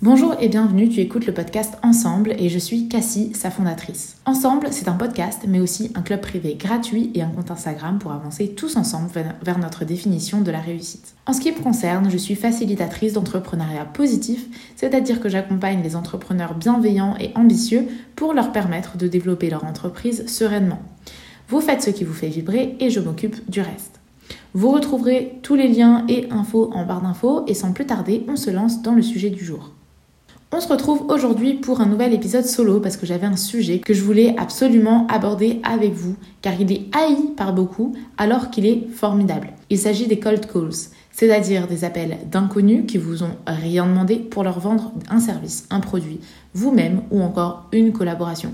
Bonjour et bienvenue, tu écoutes le podcast Ensemble et je suis Cassie, sa fondatrice. Ensemble, c'est un podcast mais aussi un club privé gratuit et un compte Instagram pour avancer tous ensemble vers notre définition de la réussite. En ce qui me concerne, je suis facilitatrice d'entrepreneuriat positif, c'est-à-dire que j'accompagne les entrepreneurs bienveillants et ambitieux pour leur permettre de développer leur entreprise sereinement. Vous faites ce qui vous fait vibrer et je m'occupe du reste. Vous retrouverez tous les liens et infos en barre d'infos et sans plus tarder, on se lance dans le sujet du jour. On se retrouve aujourd'hui pour un nouvel épisode solo parce que j'avais un sujet que je voulais absolument aborder avec vous car il est haï par beaucoup alors qu'il est formidable. Il s'agit des cold calls, c'est-à-dire des appels d'inconnus qui vous ont rien demandé pour leur vendre un service, un produit, vous-même ou encore une collaboration.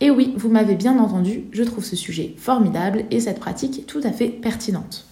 Et oui, vous m'avez bien entendu, je trouve ce sujet formidable et cette pratique tout à fait pertinente.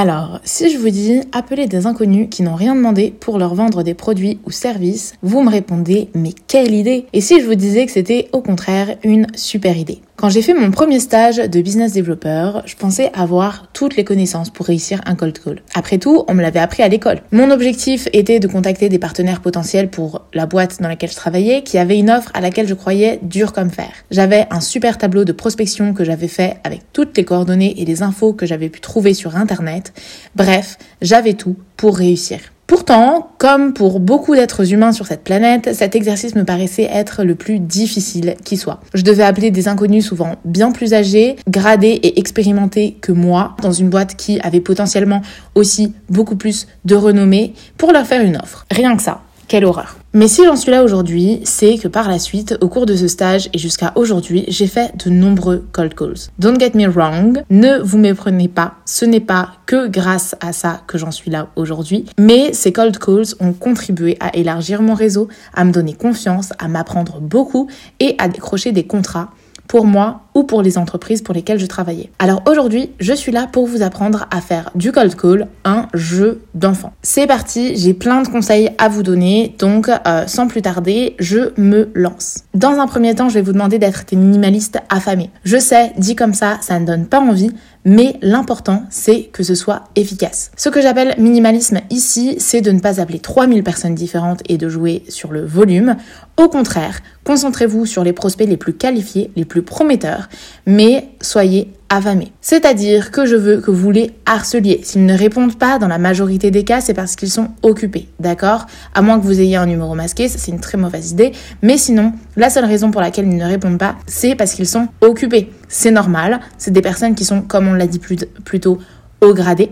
Alors, si je vous dis appeler des inconnus qui n'ont rien demandé pour leur vendre des produits ou services, vous me répondez mais quelle idée! Et si je vous disais que c'était au contraire une super idée? Quand j'ai fait mon premier stage de business developer, je pensais avoir toutes les connaissances pour réussir un cold call. Après tout, on me l'avait appris à l'école. Mon objectif était de contacter des partenaires potentiels pour la boîte dans laquelle je travaillais qui avait une offre à laquelle je croyais dur comme fer. J'avais un super tableau de prospection que j'avais fait avec toutes les coordonnées et les infos que j'avais pu trouver sur internet. Bref, j'avais tout pour réussir. Pourtant, comme pour beaucoup d'êtres humains sur cette planète, cet exercice me paraissait être le plus difficile qui soit. Je devais appeler des inconnus souvent bien plus âgés, gradés et expérimentés que moi, dans une boîte qui avait potentiellement aussi beaucoup plus de renommée, pour leur faire une offre. Rien que ça. Quelle horreur. Mais si j'en suis là aujourd'hui, c'est que par la suite, au cours de ce stage et jusqu'à aujourd'hui, j'ai fait de nombreux cold calls. Don't get me wrong, ne vous méprenez pas, ce n'est pas que grâce à ça que j'en suis là aujourd'hui, mais ces cold calls ont contribué à élargir mon réseau, à me donner confiance, à m'apprendre beaucoup et à décrocher des contrats pour moi ou pour les entreprises pour lesquelles je travaillais. Alors aujourd'hui, je suis là pour vous apprendre à faire du cold call, un jeu d'enfant. C'est parti, j'ai plein de conseils à vous donner, donc euh, sans plus tarder, je me lance. Dans un premier temps, je vais vous demander d'être des minimalistes affamés. Je sais, dit comme ça, ça ne donne pas envie, mais l'important, c'est que ce soit efficace. Ce que j'appelle minimalisme ici, c'est de ne pas appeler 3000 personnes différentes et de jouer sur le volume. Au contraire, concentrez-vous sur les prospects les plus qualifiés, les plus prometteurs, mais soyez C'est-à-dire que je veux que vous les harceliez. S'ils ne répondent pas, dans la majorité des cas, c'est parce qu'ils sont occupés, d'accord? À moins que vous ayez un numéro masqué, c'est une très mauvaise idée. Mais sinon, la seule raison pour laquelle ils ne répondent pas, c'est parce qu'ils sont occupés. C'est normal, c'est des personnes qui sont, comme on l'a dit plus, plutôt, au gradé.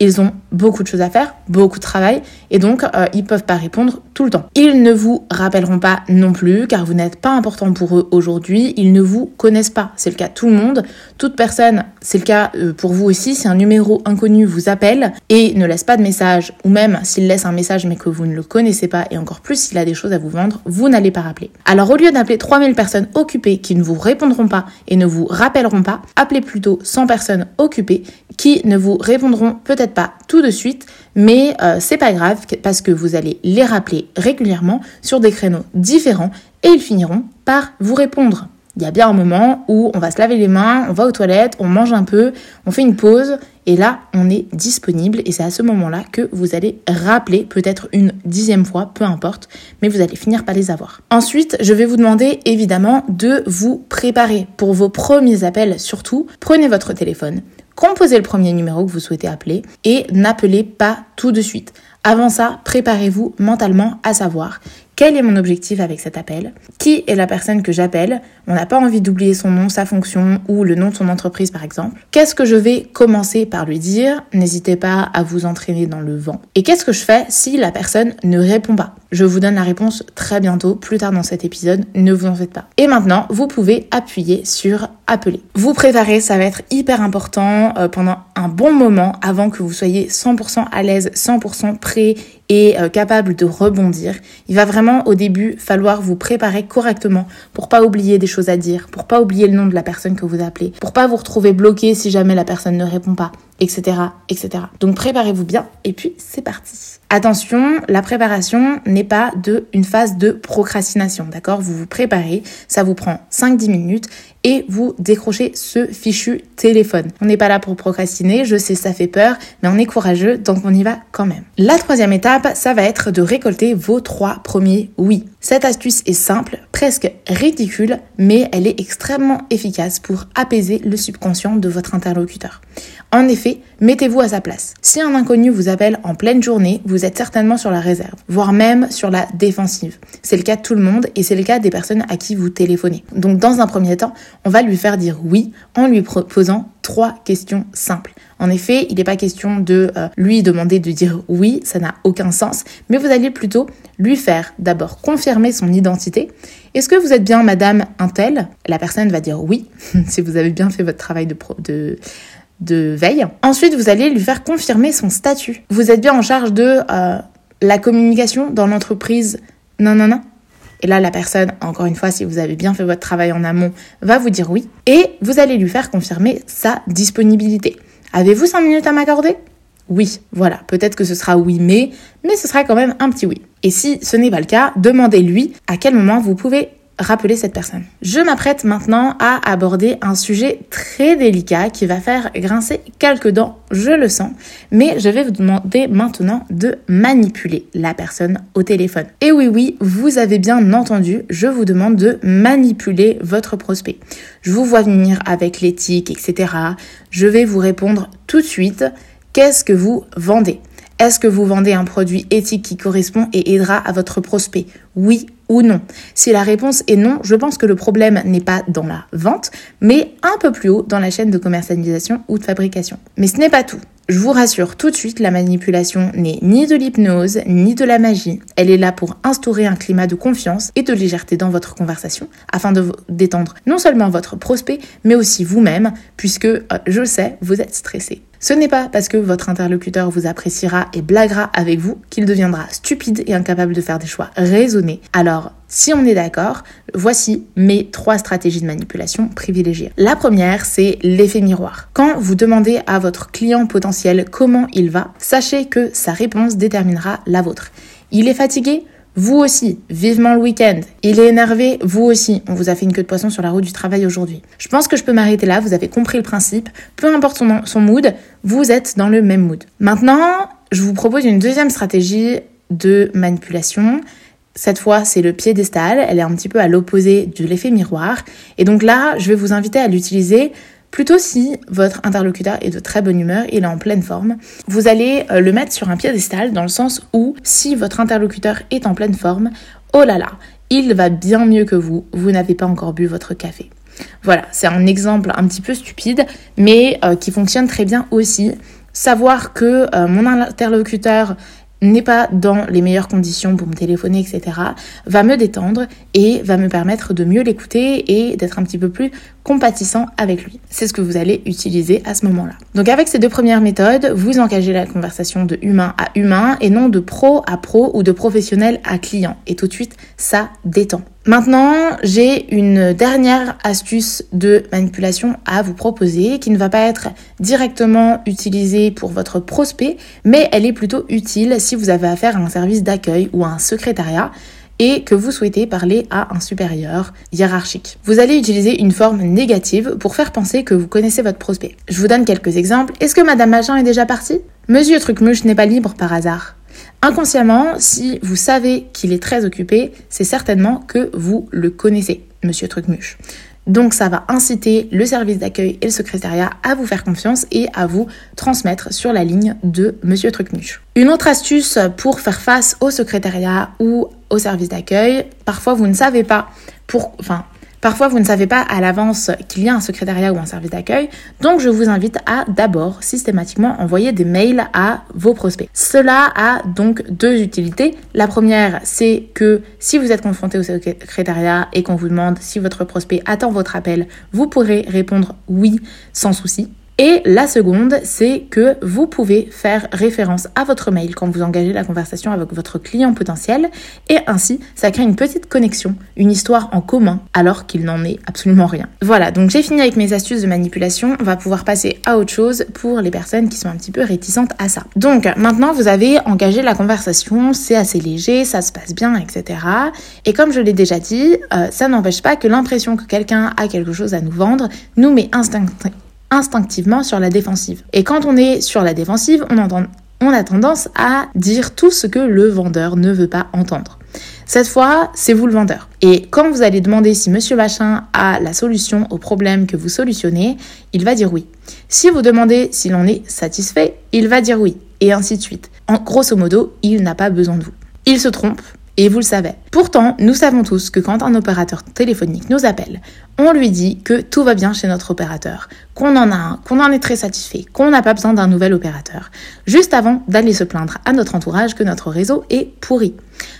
Ils ont beaucoup de choses à faire, beaucoup de travail, et donc euh, ils peuvent pas répondre tout le temps. Ils ne vous rappelleront pas non plus, car vous n'êtes pas important pour eux aujourd'hui. Ils ne vous connaissent pas. C'est le cas tout le monde. Toute personne, c'est le cas euh, pour vous aussi. Si un numéro inconnu vous appelle et ne laisse pas de message, ou même s'il laisse un message mais que vous ne le connaissez pas, et encore plus s'il a des choses à vous vendre, vous n'allez pas rappeler. Alors au lieu d'appeler 3000 personnes occupées qui ne vous répondront pas et ne vous rappelleront pas, appelez plutôt 100 personnes occupées qui ne vous répondront peut-être pas tout de suite, mais euh, c'est pas grave parce que vous allez les rappeler régulièrement sur des créneaux différents et ils finiront par vous répondre. Il y a bien un moment où on va se laver les mains, on va aux toilettes, on mange un peu, on fait une pause et là on est disponible et c'est à ce moment-là que vous allez rappeler peut-être une dixième fois, peu importe, mais vous allez finir par les avoir. Ensuite, je vais vous demander évidemment de vous préparer pour vos premiers appels surtout. Prenez votre téléphone, composez le premier numéro que vous souhaitez appeler et n'appelez pas tout de suite. Avant ça, préparez-vous mentalement à savoir quel est mon objectif avec cet appel Qui est la personne que j'appelle On n'a pas envie d'oublier son nom, sa fonction ou le nom de son entreprise par exemple. Qu'est-ce que je vais commencer par lui dire? N'hésitez pas à vous entraîner dans le vent. Et qu'est-ce que je fais si la personne ne répond pas? Je vous donne la réponse très bientôt, plus tard dans cet épisode, ne vous en faites pas. Et maintenant, vous pouvez appuyer sur appeler. Vous préparez, ça va être hyper important euh, pendant un bon moment avant que vous soyez 100% à l'aise, 100% prêt et euh, capable de rebondir. Il va vraiment au début falloir vous préparer correctement pour pas oublier des choses à dire, pour pas oublier le nom de la personne que vous appelez, pour pas vous retrouver bloqué si jamais la personne ne répond pas. Etc., etc. Donc préparez-vous bien et puis c'est parti. Attention, la préparation n'est pas de une phase de procrastination, d'accord? Vous vous préparez, ça vous prend 5-10 minutes et vous décrochez ce fichu téléphone. On n'est pas là pour procrastiner, je sais ça fait peur, mais on est courageux, donc on y va quand même. La troisième étape, ça va être de récolter vos trois premiers oui. Cette astuce est simple, presque ridicule, mais elle est extrêmement efficace pour apaiser le subconscient de votre interlocuteur. En effet, mettez-vous à sa place. Si un inconnu vous appelle en pleine journée, vous êtes certainement sur la réserve, voire même sur la défensive. C'est le cas de tout le monde et c'est le cas des personnes à qui vous téléphonez. Donc dans un premier temps, on va lui faire dire oui en lui proposant trois questions simples. En effet, il n'est pas question de euh, lui demander de dire oui, ça n'a aucun sens, mais vous allez plutôt lui faire d'abord confirmer son identité. Est-ce que vous êtes bien madame Intel? La personne va dire oui, si vous avez bien fait votre travail de, de, veille. Ensuite, vous allez lui faire confirmer son statut. Vous êtes bien en charge de euh, la communication dans l'entreprise? Non, non, non. Et là, la personne, encore une fois, si vous avez bien fait votre travail en amont, va vous dire oui. Et vous allez lui faire confirmer sa disponibilité. Avez-vous 5 minutes à m'accorder? Oui, voilà. Peut-être que ce sera oui, mais, mais ce sera quand même un petit oui. Et si ce n'est pas le cas, demandez-lui à quel moment vous pouvez rappeler cette personne. Je m'apprête maintenant à aborder un sujet très délicat qui va faire grincer quelques dents, je le sens, mais je vais vous demander maintenant de manipuler la personne au téléphone. Et oui, oui, vous avez bien entendu, je vous demande de manipuler votre prospect. Je vous vois venir avec l'éthique, etc. Je vais vous répondre tout de suite, qu'est-ce que vous vendez? Est-ce que vous vendez un produit éthique qui correspond et aidera à votre prospect? Oui ou non? Si la réponse est non, je pense que le problème n'est pas dans la vente, mais un peu plus haut dans la chaîne de commercialisation ou de fabrication. Mais ce n'est pas tout. Je vous rassure tout de suite, la manipulation n'est ni de l'hypnose, ni de la magie. Elle est là pour instaurer un climat de confiance et de légèreté dans votre conversation, afin de détendre non seulement votre prospect, mais aussi vous-même, puisque, euh, je le sais, vous êtes stressé. Ce n'est pas parce que votre interlocuteur vous appréciera et blaguera avec vous qu'il deviendra stupide et incapable de faire des choix raisonnés. Alors, si on est d'accord, voici mes trois stratégies de manipulation privilégiées. La première, c'est l'effet miroir. Quand vous demandez à votre client potentiel comment il va, sachez que sa réponse déterminera la vôtre. Il est fatigué vous aussi, vivement le week-end. Il est énervé, vous aussi. On vous a fait une queue de poisson sur la route du travail aujourd'hui. Je pense que je peux m'arrêter là, vous avez compris le principe. Peu importe son, mood, vous êtes dans le même mood. Maintenant, je vous propose une deuxième stratégie de manipulation. Cette fois, c'est le piédestal. Elle est un petit peu à l'opposé de l'effet miroir. Et donc là, je vais vous inviter à l'utiliser plutôt si votre interlocuteur est de très bonne humeur, il est en pleine forme. Vous allez euh, le mettre sur un piédestal dans le sens où si votre interlocuteur est en pleine forme, oh là là, il va bien mieux que vous, vous n'avez pas encore bu votre café. Voilà, c'est un exemple un petit peu stupide, mais euh, qui fonctionne très bien aussi. Savoir que euh, mon interlocuteur n'est pas dans les meilleures conditions pour me téléphoner, etc., va me détendre et va me permettre de mieux l'écouter et d'être un petit peu plus compatissant avec lui. C'est ce que vous allez utiliser à ce moment-là. Donc avec ces deux premières méthodes, vous engagez la conversation de humain à humain et non de pro à pro ou de professionnel à client. Et tout de suite, ça détend. Maintenant, j'ai une dernière astuce de manipulation à vous proposer qui ne va pas être directement utilisée pour votre prospect, mais elle est plutôt utile si vous avez affaire à un service d'accueil ou à un secrétariat et que vous souhaitez parler à un supérieur hiérarchique. Vous allez utiliser une forme négative pour faire penser que vous connaissez votre prospect. Je vous donne quelques exemples. Est-ce que Madame Machin est déjà partie? Monsieur Trucmuche n'est pas libre par hasard. Inconsciemment, si vous savez qu'il est très occupé, c'est certainement que vous le connaissez, Monsieur Trucmuche. Donc ça va inciter le service d'accueil et le secrétariat à vous faire confiance et à vous transmettre sur la ligne de Monsieur Trucmuche. Une autre astuce pour faire face au secrétariat ou au service d'accueil, parfois vous ne savez pas pour, enfin, Parfois, vous ne savez pas à l'avance qu'il y a un secrétariat ou un service d'accueil, donc je vous invite à d'abord systématiquement envoyer des mails à vos prospects. Cela a donc deux utilités. La première, c'est que si vous êtes confronté au secrétariat et qu'on vous demande si votre prospect attend votre appel, vous pourrez répondre oui sans souci. Et la seconde, c'est que vous pouvez faire référence à votre mail quand vous engagez la conversation avec votre client potentiel et ainsi ça crée une petite connexion, une histoire en commun alors qu'il n'en est absolument rien. Voilà, donc j'ai fini avec mes astuces de manipulation, on va pouvoir passer à autre chose pour les personnes qui sont un petit peu réticentes à ça. Donc maintenant vous avez engagé la conversation, c'est assez léger, ça se passe bien, etc. Et comme je l'ai déjà dit, euh, ça n'empêche pas que l'impression que quelqu'un a quelque chose à nous vendre nous met instinctivement sur la défensive. Et quand on est sur la défensive, on, entend, on a tendance à dire tout ce que le vendeur ne veut pas entendre. Cette fois, c'est vous le vendeur. Et quand vous allez demander si monsieur machin a la solution au problème que vous solutionnez, il va dire oui. Si vous demandez s'il en est satisfait, il va dire oui. Et ainsi de suite. En grosso modo, il n'a pas besoin de vous. Il se trompe, et vous le savez. Pourtant, nous savons tous que quand un opérateur téléphonique nous appelle, on lui dit que tout va bien chez notre opérateur, qu'on en a un, qu'on en est très satisfait, qu'on n'a pas besoin d'un nouvel opérateur, juste avant d'aller se plaindre à notre entourage que notre réseau est pourri.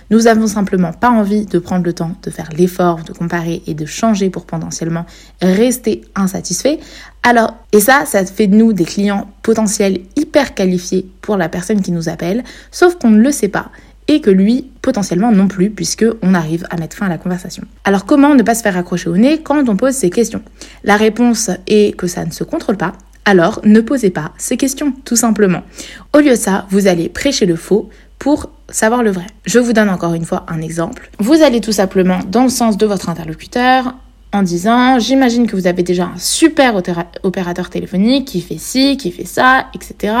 Nous avons simplement pas envie de prendre le temps de faire l'effort de comparer et de changer pour potentiellement rester insatisfait. Alors, et ça, ça fait de nous des clients potentiels hyper qualifiés pour la personne qui nous appelle, sauf qu'on ne le sait pas et que lui potentiellement non plus puisque on arrive à mettre fin à la conversation. Alors comment ne pas se faire accrocher au nez quand on pose ces questions? La réponse est que ça ne se contrôle pas. Alors ne posez pas ces questions tout simplement. Au lieu de ça, vous allez prêcher le faux pour savoir le vrai. Je vous donne encore une fois un exemple. Vous allez tout simplement dans le sens de votre interlocuteur en disant j'imagine que vous avez déjà un super opérateur téléphonique qui fait ci, qui fait ça, etc.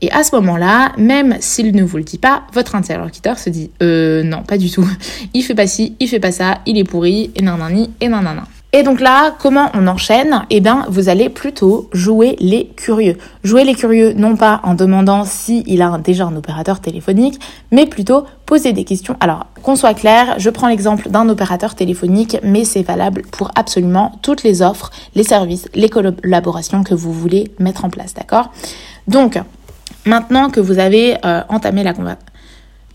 Et à ce moment-là, même s'il ne vous le dit pas, votre interlocuteur se dit euh non, pas du tout. Il fait pas ci, il fait pas ça, il est pourri, et nanani, et nanana. Et donc là, comment on enchaîne? Eh bien, vous allez plutôt jouer les curieux. Jouer les curieux, non pas en demandant s'il il a déjà un opérateur téléphonique, mais plutôt poser des questions. Alors, qu'on soit clair, je prends l'exemple d'un opérateur téléphonique, mais c'est valable pour absolument toutes les offres, les services, les collaborations que vous voulez mettre en place, d'accord? Donc, Maintenant que vous avez euh, entamé la conversation,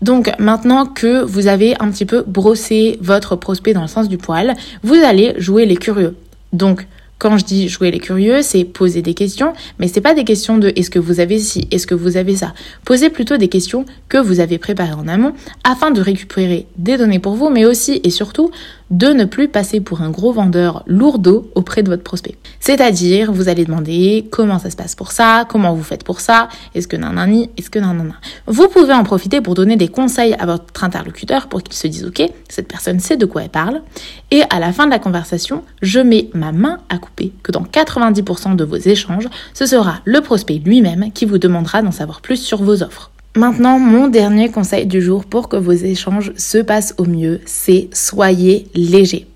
donc maintenant que vous avez un petit peu brossé votre prospect dans le sens du poil, vous allez jouer les curieux. Donc quand je dis jouer les curieux, c'est poser des questions, mais c'est pas des questions de est-ce que vous avez ci, est-ce que vous avez ça. Posez plutôt des questions que vous avez préparées en amont afin de récupérer des données pour vous, mais aussi et surtout de ne plus passer pour un gros vendeur lourdeau auprès de votre prospect. C'est-à-dire, vous allez demander comment ça se passe pour ça, comment vous faites pour ça, est-ce que nanani, est-ce que nanana. Vous pouvez en profiter pour donner des conseils à votre interlocuteur pour qu'il se dise, ok, cette personne sait de quoi elle parle. Et à la fin de la conversation, je mets ma main à couper que dans 90% de vos échanges, ce sera le prospect lui-même qui vous demandera d'en savoir plus sur vos offres. Maintenant, mon dernier conseil du jour pour que vos échanges se passent au mieux, c'est soyez léger.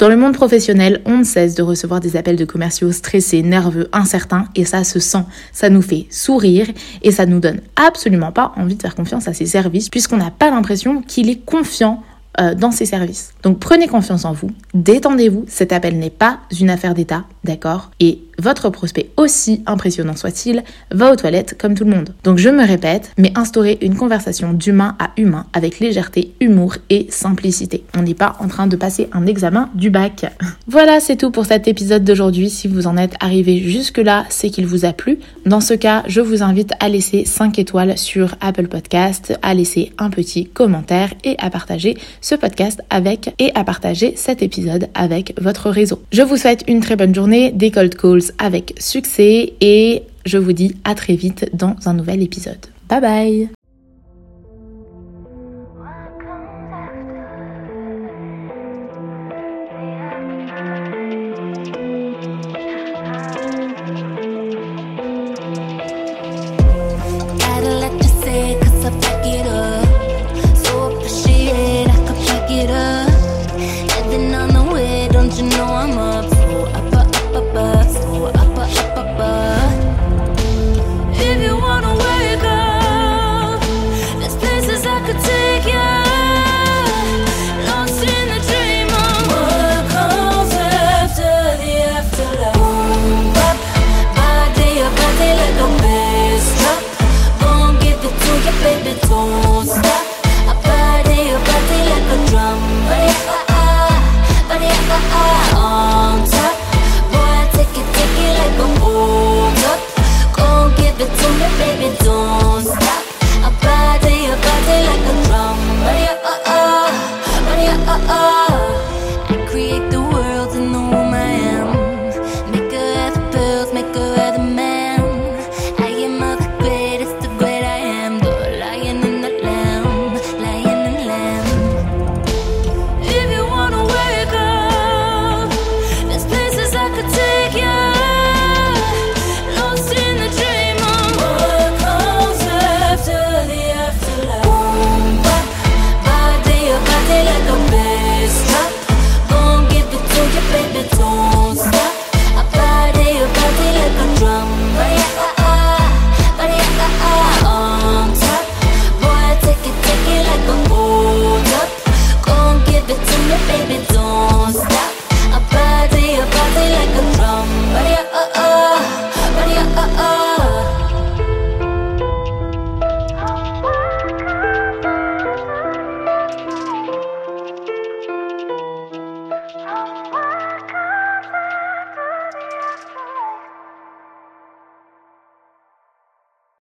Dans le monde professionnel, on ne cesse de recevoir des appels de commerciaux stressés, nerveux, incertains, et ça se sent, ça nous fait sourire, et ça nous donne absolument pas envie de faire confiance à ces services, puisqu'on n'a pas l'impression qu'il est confiant euh, dans ses services. Donc prenez confiance en vous, détendez-vous, cet appel n'est pas une affaire d'État, d'accord? Et votre prospect, aussi impressionnant soit-il, va aux toilettes comme tout le monde. Donc je me répète, mais instaurez une conversation d'humain à humain avec légèreté, humour et simplicité. On n'est pas en train de passer un examen du bac. voilà, c'est tout pour cet épisode d'aujourd'hui. Si vous en êtes arrivé jusque-là, c'est qu'il vous a plu. Dans ce cas, je vous invite à laisser 5 étoiles sur Apple Podcast, à laisser un petit commentaire et à partager ce podcast avec et à partager cet épisode avec votre réseau. Je vous souhaite une très bonne journée, des cold calls avec succès et je vous dis à très vite dans un nouvel épisode. Bye bye